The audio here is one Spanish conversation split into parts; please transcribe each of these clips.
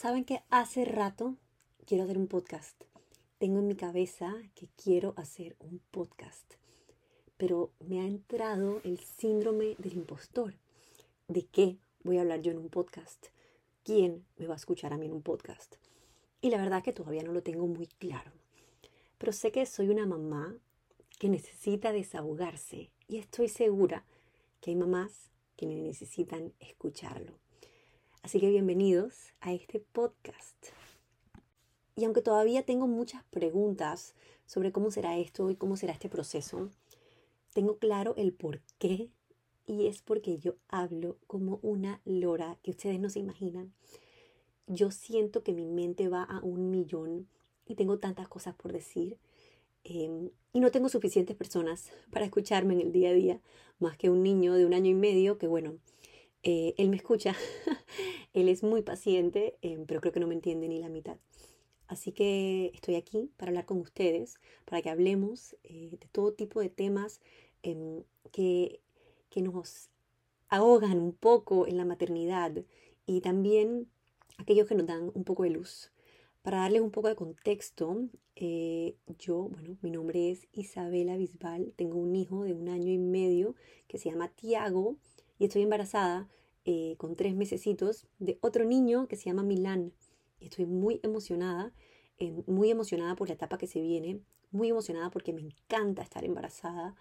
Saben que hace rato quiero hacer un podcast. Tengo en mi cabeza que quiero hacer un podcast. Pero me ha entrado el síndrome del impostor. ¿De qué voy a hablar yo en un podcast? ¿Quién me va a escuchar a mí en un podcast? Y la verdad que todavía no lo tengo muy claro. Pero sé que soy una mamá que necesita desahogarse y estoy segura que hay mamás que necesitan escucharlo. Así que bienvenidos a este podcast. Y aunque todavía tengo muchas preguntas sobre cómo será esto y cómo será este proceso, tengo claro el por qué y es porque yo hablo como una lora que ustedes no se imaginan. Yo siento que mi mente va a un millón y tengo tantas cosas por decir em, y no tengo suficientes personas para escucharme en el día a día, más que un niño de un año y medio que bueno, eh, él me escucha, él es muy paciente, eh, pero creo que no me entiende ni la mitad. Así que estoy aquí para hablar con ustedes, para que hablemos eh, de todo tipo de temas em, que, que nos ahogan un poco en la maternidad y también aquellos que nos dan un poco de luz. Para darles un poco de contexto, yo, bueno, mi nombre es Isabela Bisbal, tengo un hijo de un año y medio que se llama Tiago y estoy embarazada eh, con tres mesecitos de otro niño que se llama Milán. Estoy muy emocionada, eh, muy emocionada por la etapa que se viene, muy emocionada porque me encanta estar embarazada,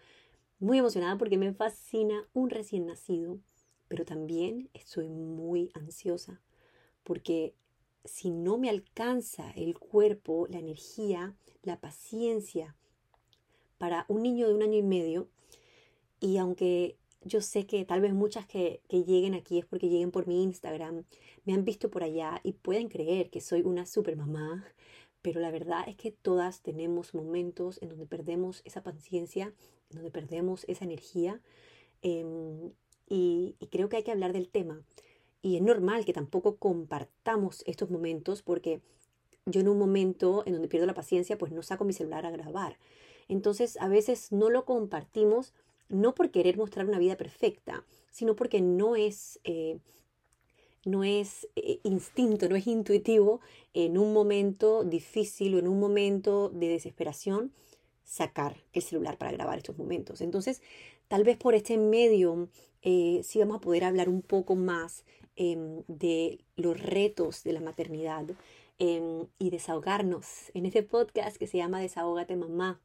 muy emocionada porque me fascina un recién nacido, pero también estoy muy ansiosa porque si no me alcanza el cuerpo, la energía, la paciencia para un niño de un año y medio, y aunque yo sé que tal vez muchas que, lleguen aquí es porque lleguen por mi Instagram, me han visto por allá y pueden creer que soy una super mamá, pero la verdad es que todas tenemos momentos en donde perdemos esa paciencia, en donde perdemos esa energía em, y, y creo que hay que hablar del tema. Y es normal que tampoco compartamos estos momentos porque yo en un momento en donde pierdo la paciencia, pues no saco mi celular a grabar. Entonces a veces no lo compartimos no por querer mostrar una vida perfecta, sino porque no es, eh, no es eh, instinto, no es intuitivo en un momento difícil o en un momento de desesperación sacar el celular para grabar estos momentos. Entonces, tal vez por este medio eh, sí vamos a poder hablar un poco más em, de los retos de la maternidad em, y desahogarnos en este podcast que se llama Desahógate Mamá.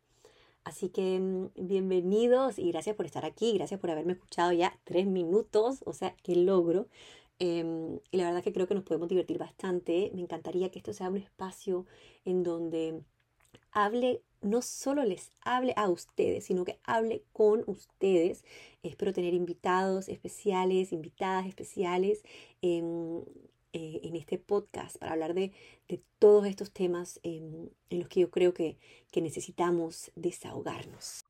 Así que mm, bienvenidos y gracias por estar aquí, gracias por haberme escuchado ya tres minutos, o sea, qué logro. Em, y la verdad que creo que nos podemos divertir bastante. Me encantaría que esto sea un espacio en donde hable, no solo les hable a ustedes, sino que hable con ustedes. Espero tener invitados especiales, invitadas especiales. Em, en este podcast para hablar de, todos estos temas en los que yo creo que, necesitamos desahogarnos.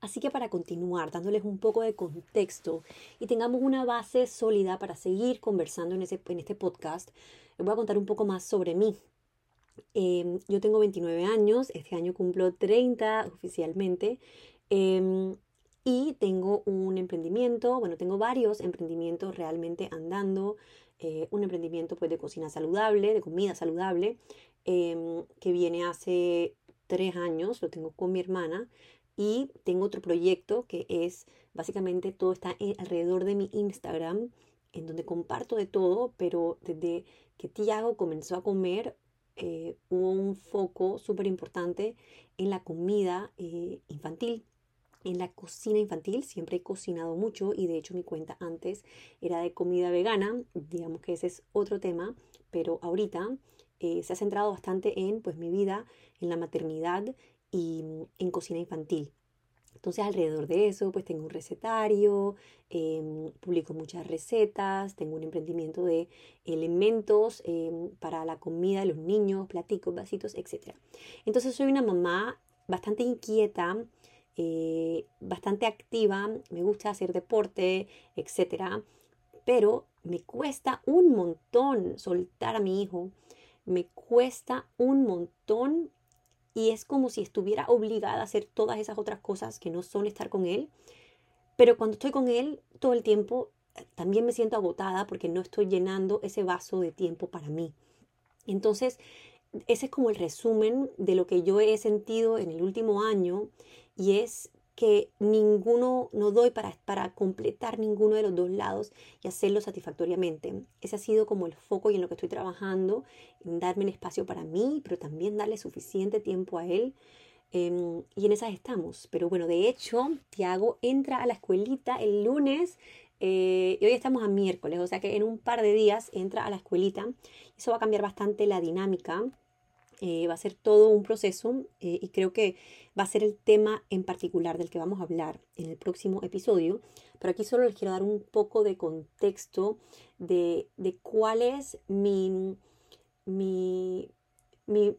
Así que para continuar, dándoles un poco de contexto y tengamos una base sólida para seguir conversando en, ese, en este podcast, les voy a contar un poco más sobre mí. Em, yo tengo 29 años, este año cumplo 30 oficialmente. Em, y tengo un emprendimiento, bueno, tengo varios emprendimientos realmente andando. Eh, un emprendimiento pues, de cocina saludable, de comida saludable, em, que viene hace tres años, lo tengo con mi hermana, y tengo otro proyecto que es básicamente todo está alrededor de mi Instagram, en donde comparto de todo, pero desde que Tiago comenzó a comer, eh, hubo un foco súper importante en la comida eh, infantil en la cocina infantil. Siempre he cocinado mucho y de hecho mi cuenta antes era de comida vegana. Digamos que ese es otro tema, pero ahorita eh, se ha centrado bastante en pues mi vida, en la maternidad y mm, en cocina infantil. Entonces alrededor de eso pues tengo un recetario, em, publico muchas recetas, tengo un emprendimiento de elementos em, para la comida de los niños, platicos, vasitos, etc. Entonces soy una mamá bastante inquieta, eh, bastante activa, me gusta hacer deporte, etcétera, pero me cuesta un montón soltar a mi hijo, me cuesta un montón y es como si estuviera obligada a hacer todas esas otras cosas que no son estar con él, pero cuando estoy con él todo el tiempo también me siento agotada porque no estoy llenando ese vaso de tiempo para mí. Entonces, ese es como el resumen de lo que yo he sentido en el último año y es que ninguno, no doy para, para completar ninguno de los dos lados y hacerlo satisfactoriamente. Ese ha sido como el foco y en lo que estoy trabajando, en darme un espacio para mí, pero también darle suficiente tiempo a él. Em, y en esas estamos. Pero bueno, de hecho, Tiago entra a la escuelita el lunes eh, y hoy estamos a miércoles, o sea que en un par de días entra a la escuelita. Eso va a cambiar bastante la dinámica eh, va a ser todo un proceso eh, y creo que va a ser el tema en particular del que vamos a hablar en el próximo episodio. Pero aquí solo les quiero dar un poco de contexto de, de cuál es mi, mi,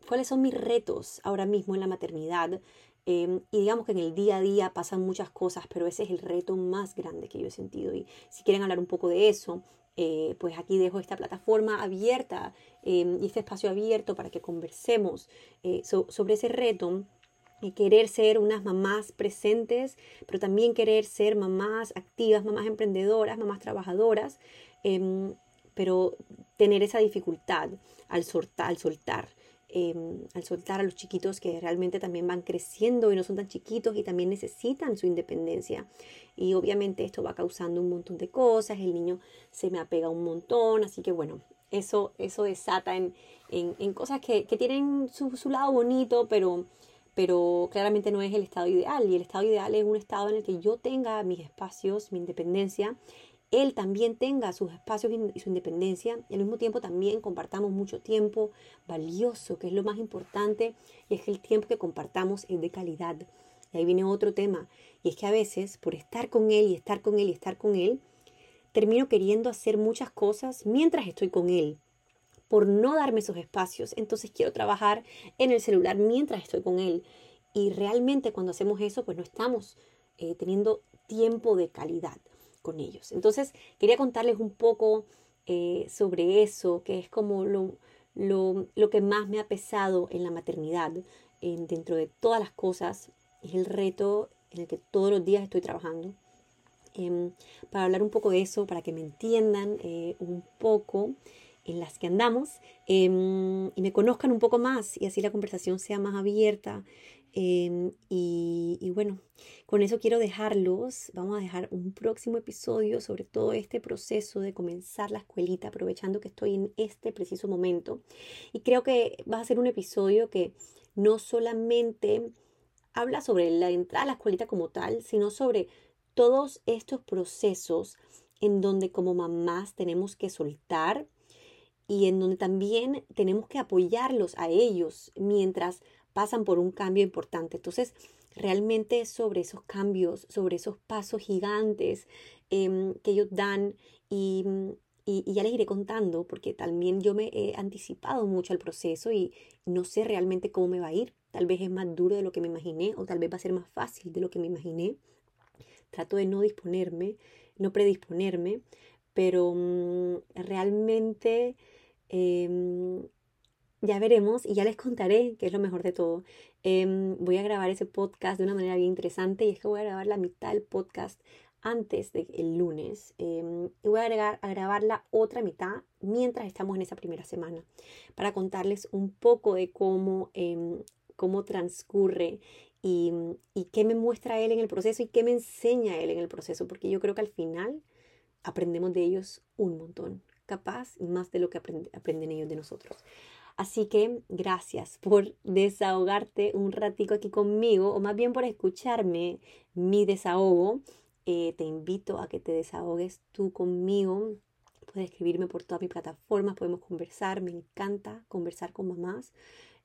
cuáles son mis retos ahora mismo en la maternidad. Em, y digamos que en el día a día pasan muchas cosas, pero ese es el reto más grande que yo he sentido. Y si quieren hablar un poco de eso, eh, pues aquí dejo esta plataforma abierta em, y este espacio abierto para que conversemos eh, sobre ese reto y querer ser unas mamás presentes, pero también querer ser mamás activas, mamás emprendedoras, mamás trabajadoras, em, pero tener esa dificultad al, al soltar. Em, al soltar a los chiquitos que realmente también van creciendo y no son tan chiquitos y también necesitan su independencia. Y obviamente esto va causando un montón de cosas, el niño se me apega un montón, así que bueno, eso, eso desata en, en, cosas que, tienen su, su, lado bonito, pero, pero claramente no es el estado ideal. Y el estado ideal es un estado en el que yo tenga mis espacios, mi independencia él también tenga sus espacios y su independencia y al mismo tiempo también compartamos mucho tiempo valioso, que es lo más importante, y es que el tiempo que compartamos es de calidad. Y ahí viene otro tema, y es que a veces por estar con él y estar con él y estar con él, termino queriendo hacer muchas cosas mientras estoy con él, por no darme esos espacios. Entonces quiero trabajar en el celular mientras estoy con él. Y realmente cuando hacemos eso, pues no estamos eh, teniendo tiempo de calidad con ellos. Entonces, quería contarles un poco eh, sobre eso, que es como lo, lo, que más me ha pesado en la maternidad, dentro de todas las cosas, es el reto en el que todos los días estoy trabajando. Em, para hablar un poco de eso, para que me entiendan eh, un poco en las que andamos em, y me conozcan un poco más y así la conversación sea más abierta Em, y, bueno, con eso quiero dejarlos. Vamos a dejar un próximo episodio sobre todo este proceso de comenzar la escuelita, aprovechando que estoy en este preciso momento. Y creo que va a ser un episodio que no solamente habla sobre la entrada a la escuelita como tal, sino sobre todos estos procesos en donde como mamás tenemos que soltar y en donde también tenemos que apoyarlos a ellos mientras pasan por un cambio importante. Entonces, realmente sobre esos cambios, sobre esos pasos gigantes em, que ellos dan y, y, ya les iré contando porque también yo me he anticipado mucho al proceso y no sé realmente cómo me va a ir. Tal vez es más duro de lo que me imaginé o tal vez va a ser más fácil de lo que me imaginé. Trato de no disponerme, no predisponerme, pero mm, realmente em, ya veremos y ya les contaré qué es lo mejor de todo. Em, voy a grabar ese podcast de una manera bien interesante y es que voy a grabar la mitad del podcast antes del lunes em, y voy a, agregar, a grabar la otra mitad mientras estamos en esa primera semana para contarles un poco de cómo, cómo transcurre y, y qué me muestra él en el proceso y qué me enseña él en el proceso, porque yo creo que al final aprendemos de ellos un montón, capaz más de lo que aprenden ellos de nosotros. Así que gracias por desahogarte un ratico aquí conmigo, o más bien por escucharme mi desahogo. Eh, te invito a que te desahogues tú conmigo. Puedes escribirme por todas mis plataformas, podemos conversar. Me encanta conversar con mamás.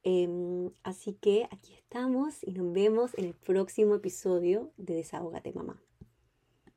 Em, así que aquí estamos y nos vemos en el próximo episodio de Desahógate Mamá.